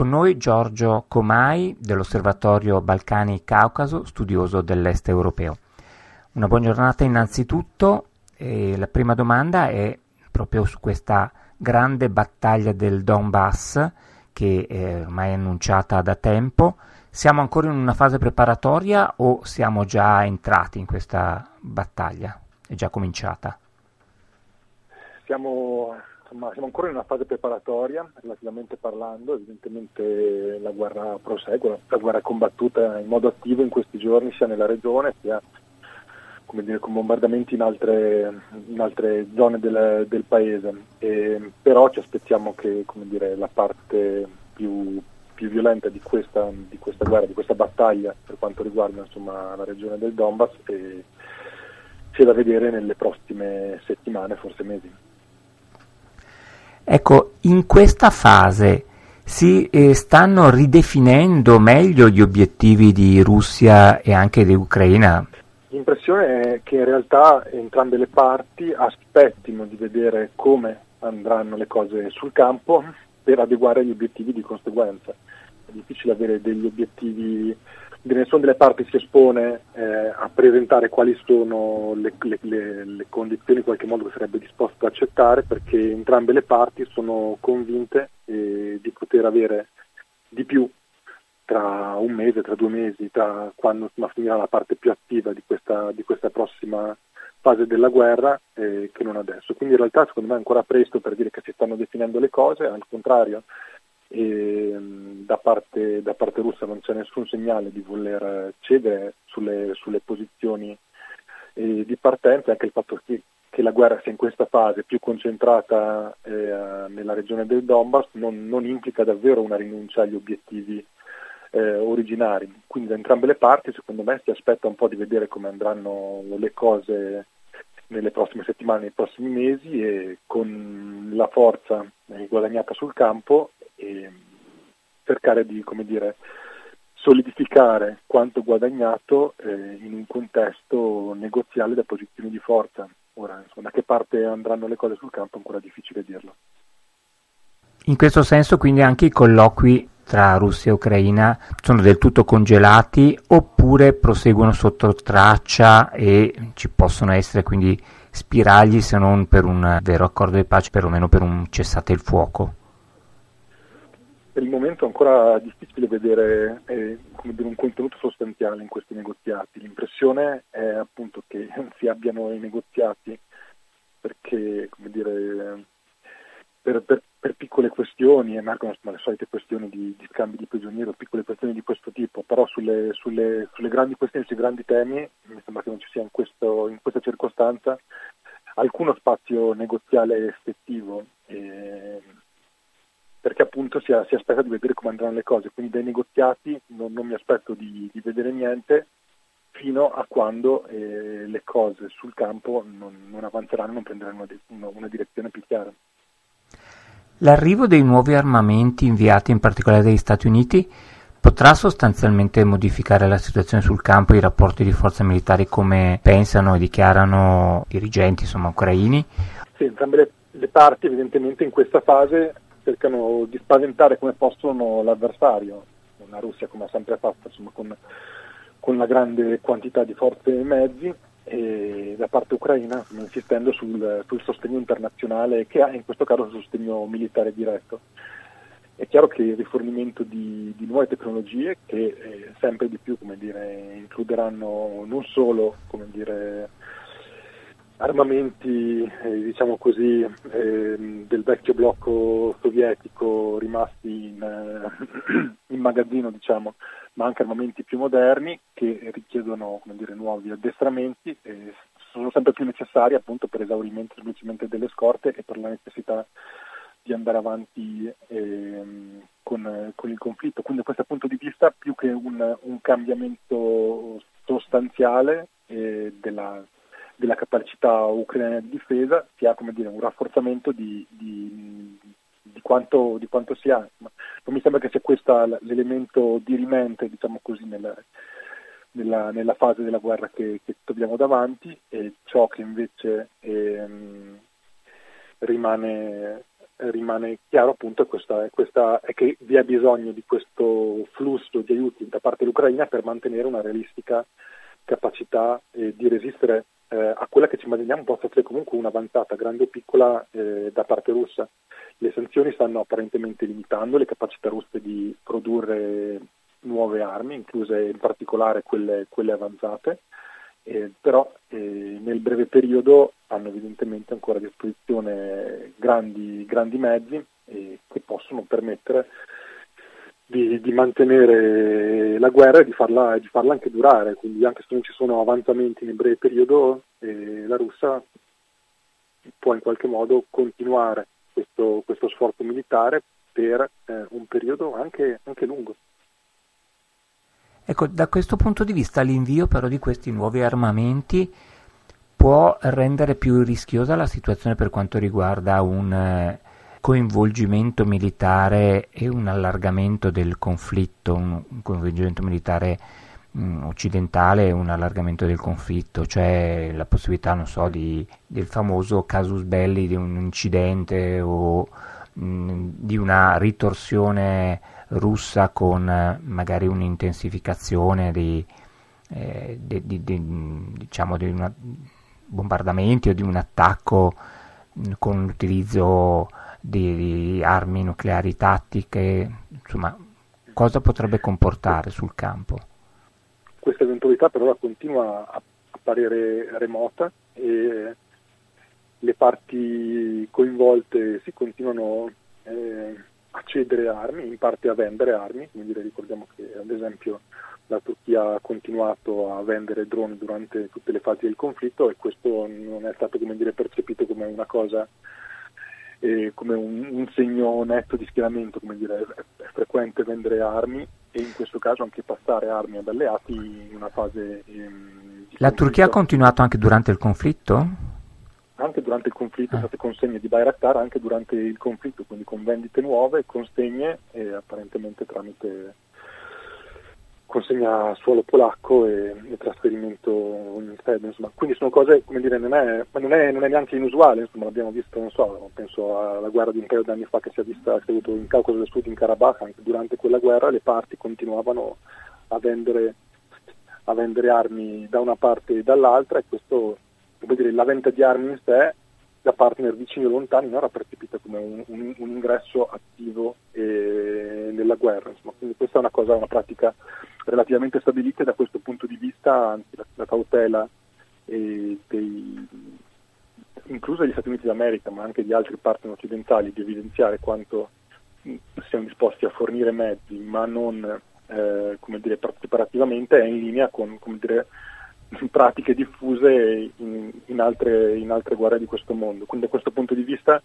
Con noi Giorgio Comai dell'Osservatorio Balcani Caucaso, studioso dell'Est europeo. Una buona giornata innanzitutto. E la prima domanda è proprio su questa grande battaglia del Donbass che è ormai annunciata da tempo. Siamo ancora in una fase preparatoria o siamo già entrati in questa battaglia? È già cominciata? Siamo, insomma, siamo ancora in una fase preparatoria, relativamente parlando, evidentemente la guerra prosegue, la guerra è combattuta in modo attivo in questi giorni sia nella regione sia dire, con bombardamenti in altre, in altre zone del, del paese, e, però ci aspettiamo che dire, la parte più, più violenta di questa, di questa, guerra, di questa battaglia per quanto riguarda insomma, la regione del Donbass e, sia da vedere nelle prossime settimane, forse mesi. Ecco, in questa fase si eh, stanno ridefinendo meglio gli obiettivi di Russia e anche di Ucraina? L'impressione è che in realtà entrambe le parti aspettino di vedere come andranno le cose sul campo per adeguare gli obiettivi di conseguenza. È difficile avere degli obiettivi, nessuna delle parti si espone eh, a presentare quali sono le, le, le, le, condizioni in qualche modo che sarebbe disposto ad accettare perché entrambe le parti sono convinte eh, di poter avere di più tra un mese, tra due mesi, tra quando insomma, finirà la parte più attiva di questa, di questa prossima fase della guerra eh, che non adesso. Quindi in realtà secondo me è ancora presto per dire che si stanno definendo le cose, al contrario da, parte, da, parte, russa non c'è nessun segnale di voler cedere sulle, sulle posizioni eh, di partenza, anche il fatto che, che, la guerra sia in questa fase più concentrata eh, nella regione del Donbass non, non implica davvero una rinuncia agli obiettivi eh, originari. Quindi da entrambe le parti secondo me si aspetta un po' di vedere come andranno le cose nelle prossime settimane, nei prossimi mesi e con la forza guadagnata sul campo e cercare di come dire, solidificare quanto guadagnato eh, in un contesto negoziale da posizioni di forza. Ora, insomma, da che parte andranno le cose sul campo è ancora difficile dirlo. In questo senso quindi anche i colloqui tra Russia e Ucraina sono del tutto congelati oppure proseguono sotto traccia e ci possono essere quindi spiragli se non per un vero accordo di pace, perlomeno per un cessate il fuoco? Per il momento è ancora difficile vedere eh, dire, un contenuto sostanziale in questi negoziati. L'impressione è appunto che si abbiano i negoziati perché dire, per, per, per, piccole questioni, emergono le solite questioni di, di scambi di prigionieri o piccole questioni di questo tipo, però sulle, sulle, sulle, grandi questioni, sui grandi temi, mi sembra che non ci sia in, questo, in questa circostanza alcuno spazio negoziale effettivo, eh, perché appunto si, si, aspetta di vedere come andranno le cose, quindi dai negoziati non, non mi aspetto di, di, vedere niente fino a quando eh, le cose sul campo non, non avanzeranno, non prenderanno una, una direzione più chiara. L'arrivo dei nuovi armamenti inviati in particolare dagli Stati Uniti potrà sostanzialmente modificare la situazione sul campo i rapporti di forze militari come pensano e dichiarano dirigenti insomma, ucraini? Sì, entrambe le, le parti evidentemente in questa fase cercano di spaventare come possono l'avversario, la Russia come ha sempre fatto insomma, con, con la grande quantità di forze e mezzi e da parte ucraina insistendo sul, sul, sostegno internazionale che ha in questo caso il sostegno militare diretto. È chiaro che il rifornimento di, di nuove tecnologie che eh, sempre di più dire, includeranno non solo dire, armamenti eh, diciamo così, eh, del vecchio blocco sovietico rimasti in, eh, in magazzino diciamo, ma anche armamenti più moderni che richiedono dire, nuovi addestramenti e sono sempre più necessari appunto per esaurimento semplicemente delle scorte e per la necessità di andare avanti ehm, con, con, il conflitto. Quindi da questo punto di vista più che un, un cambiamento sostanziale eh, della, della, capacità ucraina di difesa si ha come dire, un rafforzamento di, di, di, quanto, di quanto si non mi sembra che sia questo l'elemento dirimente, diciamo così, nella, nella, nella fase della guerra che, che, troviamo davanti e ciò che invece ehm, rimane, rimane chiaro appunto questa, questa, è che vi è bisogno di questo flusso di aiuti da parte dell'Ucraina per mantenere una realistica capacità eh, di resistere eh, a quella che ci immaginiamo possa essere comunque un'avanzata, grande o piccola, eh, da parte russa. Le sanzioni stanno apparentemente limitando le capacità russe di produrre nuove armi, incluse in particolare quelle, quelle avanzate, eh, però eh, nel breve periodo hanno evidentemente ancora a disposizione grandi, grandi mezzi che possono permettere di, di, mantenere la guerra e di farla, di farla, anche durare, quindi anche se non ci sono avanzamenti nel breve periodo, eh, la Russia può in qualche modo continuare questo, questo sforzo militare per eh, un periodo anche, anche lungo. Ecco, da questo punto di vista l'invio però di questi nuovi armamenti può rendere più rischiosa la situazione per quanto riguarda un eh, coinvolgimento militare e un allargamento del conflitto, un, coinvolgimento militare mm, occidentale e un allargamento del conflitto, cioè la possibilità, non so, di, del famoso casus belli di un incidente o mh, mm, di una ritorsione russa con eh, magari un'intensificazione di, eh, di, di, di diciamo di bombardamenti o di un attacco mh, con l'utilizzo di, armi nucleari tattiche, insomma, cosa potrebbe comportare sul campo? Questa eventualità per ora continua a apparire remota e le parti coinvolte si continuano eh, a cedere armi, in parte a vendere armi, quindi ricordiamo che ad esempio la Turchia ha continuato a vendere droni durante tutte le fasi del conflitto e questo non è stato dire, percepito come una cosa, eh, come un, un, segno netto di schieramento, come dire, è, frequente vendere armi e in questo caso anche passare armi ad alleati in una fase... Ehm, la Turchia ha continuato anche durante il conflitto? anche durante il conflitto, ah. state consegne di Bayraktar anche durante il conflitto, quindi con vendite nuove, consegne e apparentemente tramite consegna suolo polacco e, e trasferimento in sede, insomma. Quindi sono cose, come dire, non è, non è, non è neanche inusuale, insomma, l'abbiamo visto, non so, penso alla guerra di un paio di anni fa che si è vista, si è avuto in Caucaso del Sud, in Karabakh, anche durante quella guerra le parti continuavano a vendere, a vendere armi da una parte e dall'altra e questo come dire, la vendita di armi in sé da partner vicini o lontani non era percepita come un, un, un ingresso attivo eh, nella guerra. Insomma. Quindi questa è una cosa, una pratica relativamente stabilita e da questo punto di vista anzi, la, la cautela eh, dei, incluso degli Stati Uniti d'America ma anche di altri partner occidentali di evidenziare quanto siamo disposti a fornire mezzi ma non eh, dire, partecipativamente è in linea con dire, pratiche diffuse in, in, altre, in, altre, guerre di questo mondo. Quindi da questo punto di vista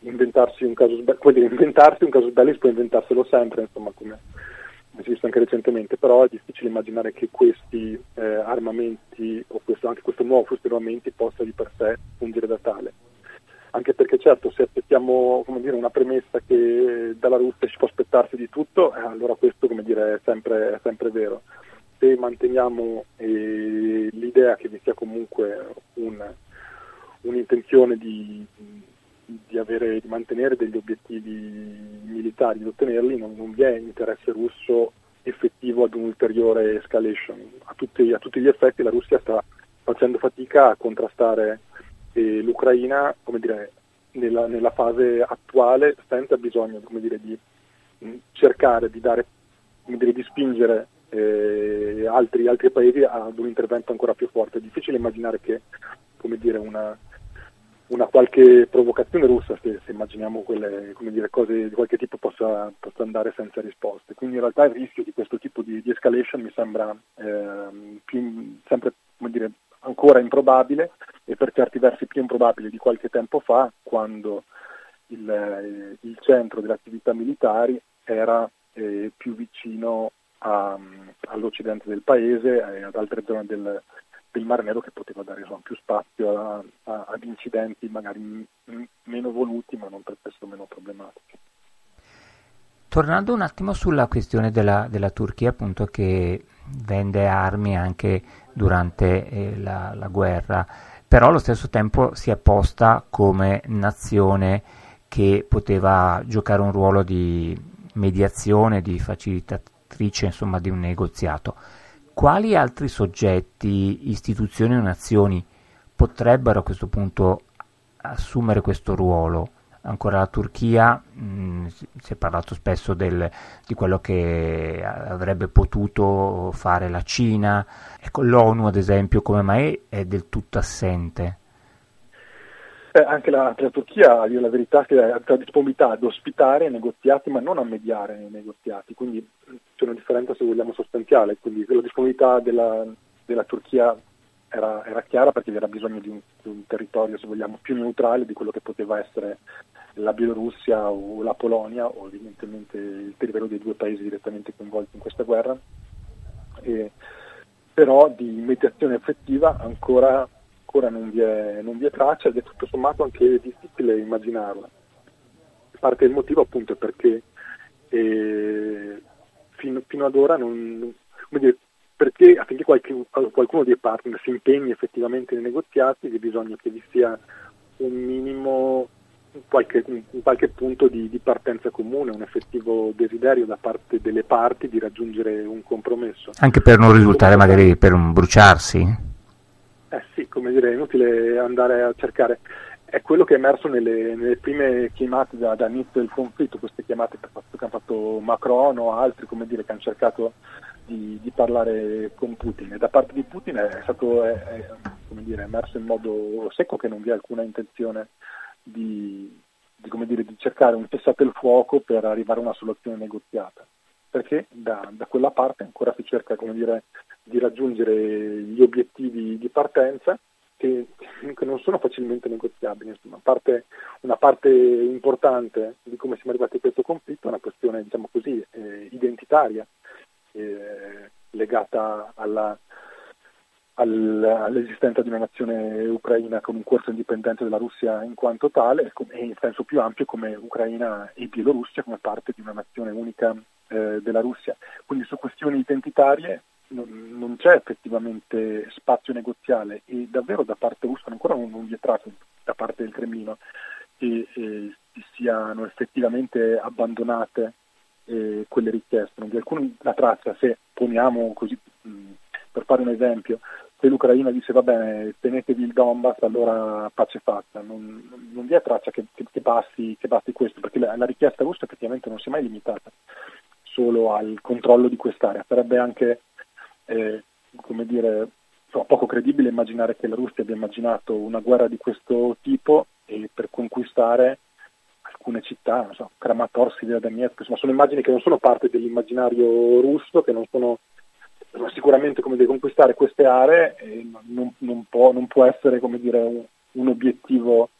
inventarsi un caso belli, inventarsi un caso belli può inventarselo sempre, insomma, come è visto anche recentemente, però è difficile immaginare che questi eh, armamenti o questo, anche questo nuovo flusso di armamenti possa di per sé fungere da tale. Anche perché certo se aspettiamo dire, una premessa che dalla Russia si può aspettarsi di tutto, eh, allora questo dire, è, sempre, è sempre vero se manteniamo eh, l'idea che vi sia comunque un, un'intenzione di, di, avere, di, mantenere degli obiettivi militari, di ottenerli, non, non, vi è interesse russo effettivo ad un'ulteriore escalation. A tutti, a tutti, gli effetti la Russia sta facendo fatica a contrastare eh, l'Ucraina dire, nella, nella, fase attuale senza bisogno dire, di mh, cercare di, dare, dire, di spingere eh, altri, altri, paesi ad un intervento ancora più forte. È difficile immaginare che dire, una, una, qualche provocazione russa, se, se immaginiamo quelle, dire, cose di qualche tipo, possa, possa, andare senza risposte. Quindi in realtà il rischio di questo tipo di, di escalation mi sembra eh, più, sempre dire, ancora improbabile e per certi versi più improbabile di qualche tempo fa, quando il, il centro delle attività militari era eh, più vicino a, all'occidente del paese e ad altre zone del, del Mar Nero che poteva dare insomma, più spazio a, a, ad incidenti magari m- meno voluti ma non per questo meno problematici. Tornando un attimo sulla questione della, della Turchia appunto che vende armi anche durante eh, la, la guerra, però allo stesso tempo si è posta come nazione che poteva giocare un ruolo di mediazione, di facilitatrice insomma, di un negoziato. Quali altri soggetti, istituzioni o nazioni potrebbero a questo punto assumere questo ruolo? Ancora la Turchia, mh, mm, si è parlato spesso del, di quello che avrebbe potuto fare la Cina, ecco, l'ONU ad esempio come mai è del tutto assente? Eh, anche la, la, Turchia, io la verità, che ha la disponibilità ad ospitare i negoziati ma non a mediare nei negoziati, quindi c'è una differenza se vogliamo sostanziale, quindi la disponibilità della, della Turchia era, era, chiara perché vi era bisogno di un, di un, territorio, se vogliamo, più neutrale di quello che poteva essere la Bielorussia o la Polonia o evidentemente il territorio dei due paesi direttamente coinvolti in questa guerra. E, però di mediazione effettiva ancora ancora non vi, è, non vi è traccia ed è tutto sommato anche difficile immaginarla. Parte del motivo appunto è perché eh, fino, fino, ad ora non, dire, perché affinché qualche, qualcuno dei partner si impegni effettivamente nei negoziati bisogna che vi sia un minimo qualche, un qualche punto di, di, partenza comune, un effettivo desiderio da parte delle parti di raggiungere un compromesso. Anche per non risultare magari per un bruciarsi? Come dire, è inutile andare a cercare. È quello che è emerso nelle, nelle prime chiamate da, inizio del conflitto, queste chiamate che hanno fatto Macron o altri, dire, che hanno cercato di, di parlare con Putin. E da parte di Putin è stato è, è, dire, emerso in modo secco che non vi è alcuna intenzione di, di, dire, di cercare un cessate il fuoco per arrivare a una soluzione negoziata perché da, da, quella parte ancora si cerca dire, di raggiungere gli obiettivi di partenza che, che non sono facilmente negoziabili. Insomma, parte, una parte importante di come siamo arrivati a questo conflitto è una questione diciamo così, eh, identitaria, eh, legata alla, all'esistenza di una nazione ucraina con un corso indipendente della Russia in quanto tale e in senso più ampio come Ucraina e Bielorussia come parte di una nazione unica eh, della Russia. Quindi su questioni identitarie non, non, c'è effettivamente spazio negoziale e davvero da parte russa ancora non, non vi è traccia da parte del Cremlino che eh, si siano effettivamente abbandonate eh, quelle richieste. Non vi è alcuna traccia se poniamo così, mh, per fare un esempio, se l'Ucraina dice va bene tenetevi il Donbass allora pace fatta, non, non vi è traccia che, che, che, basti, che, basti, questo perché la, la richiesta russa effettivamente non si è mai limitata solo al controllo di quest'area, sarebbe anche eh, come dire, poco credibile immaginare che la Russia abbia immaginato una guerra di questo tipo per conquistare alcune città, non so, Kramatorsk, Donetsk, insomma sono immagini che non sono parte dell'immaginario russo, che non sono sicuramente come dire, conquistare queste aree non, non, può, non, può, essere come dire, un, un, obiettivo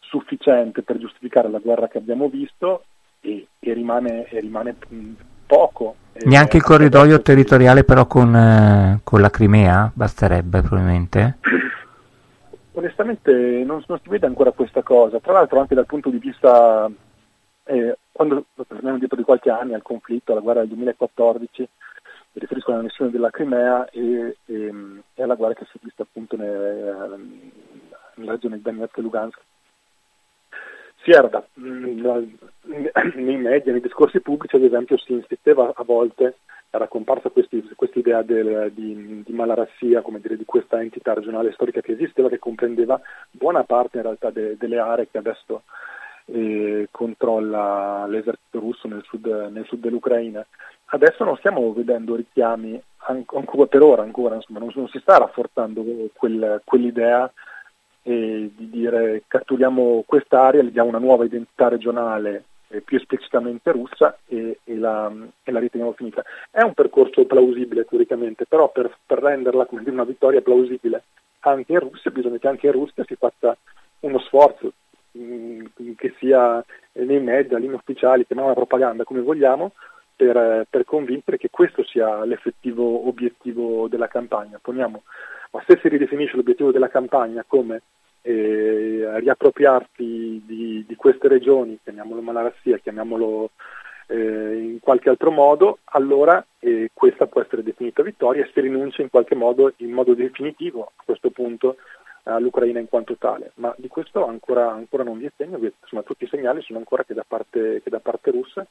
sufficiente per giustificare la guerra che abbiamo visto e, e rimane, e rimane poco. Neanche il corridoio territoriale però con, eh, con, la Crimea basterebbe probabilmente? Onestamente non, non, si vede ancora questa cosa, tra l'altro anche dal punto di vista, eh, quando torniamo dietro di qualche anno al conflitto, alla guerra del 2014, mi riferisco alla annessione della Crimea e, e, e, alla guerra che si è vista appunto nella, nella regione di Donetsk e Lugansk, si era da, nei media, nei discorsi pubblici, ad esempio, si insisteva a volte, era comparsa questa idea di, di, malarassia, come dire, di questa entità regionale storica che esisteva, che comprendeva buona parte in realtà de, delle aree che adesso eh, controlla l'esercito russo nel sud, nel sud, dell'Ucraina. Adesso non stiamo vedendo richiami, ancora per ora ancora, insomma, non, non si sta rafforzando quel, quell'idea eh, di dire catturiamo quest'area, gli diamo una nuova identità regionale eh, più esplicitamente russa e, e, la, e, la, riteniamo finita. È un percorso plausibile teoricamente, però per, per renderla dire, una vittoria plausibile anche in Russia bisogna che anche in Russia si faccia uno sforzo che sia nei media, linee ufficiali, chiamiamola propaganda come vogliamo, per, per, convincere che questo sia l'effettivo obiettivo della campagna. Poniamo, ma se si ridefinisce l'obiettivo della campagna come eh, riappropriarsi di, di, queste regioni, chiamiamolo malarassia, chiamiamolo eh, in qualche altro modo, allora eh, questa può essere definita vittoria e si rinuncia in qualche modo, in modo definitivo a questo punto, all'Ucraina in quanto tale, ma di questo ancora, ancora non vi è segno, insomma tutti i segnali sono ancora che da parte, che da parte russa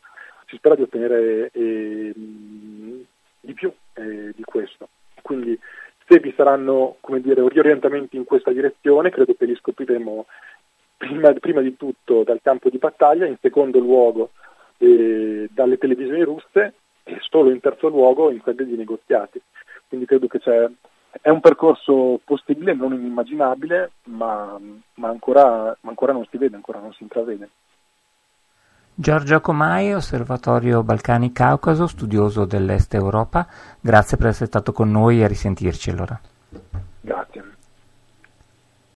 si spera di ottenere eh, di più eh, di questo. Quindi se vi saranno dire, riorientamenti in questa direzione, credo che li scopriremo prima, prima di tutto dal campo di battaglia, in secondo luogo eh, dalle televisioni russe e solo in terzo luogo in sede di negoziati. Quindi credo che è un percorso possibile, non inimmaginabile, ma, ma, ancora, ancora non si vede, ancora non si intravede. Giorgio Comai, Osservatorio Balcani Caucaso, studioso dell'Est Europa, grazie per essere stato con noi e a risentirci allora.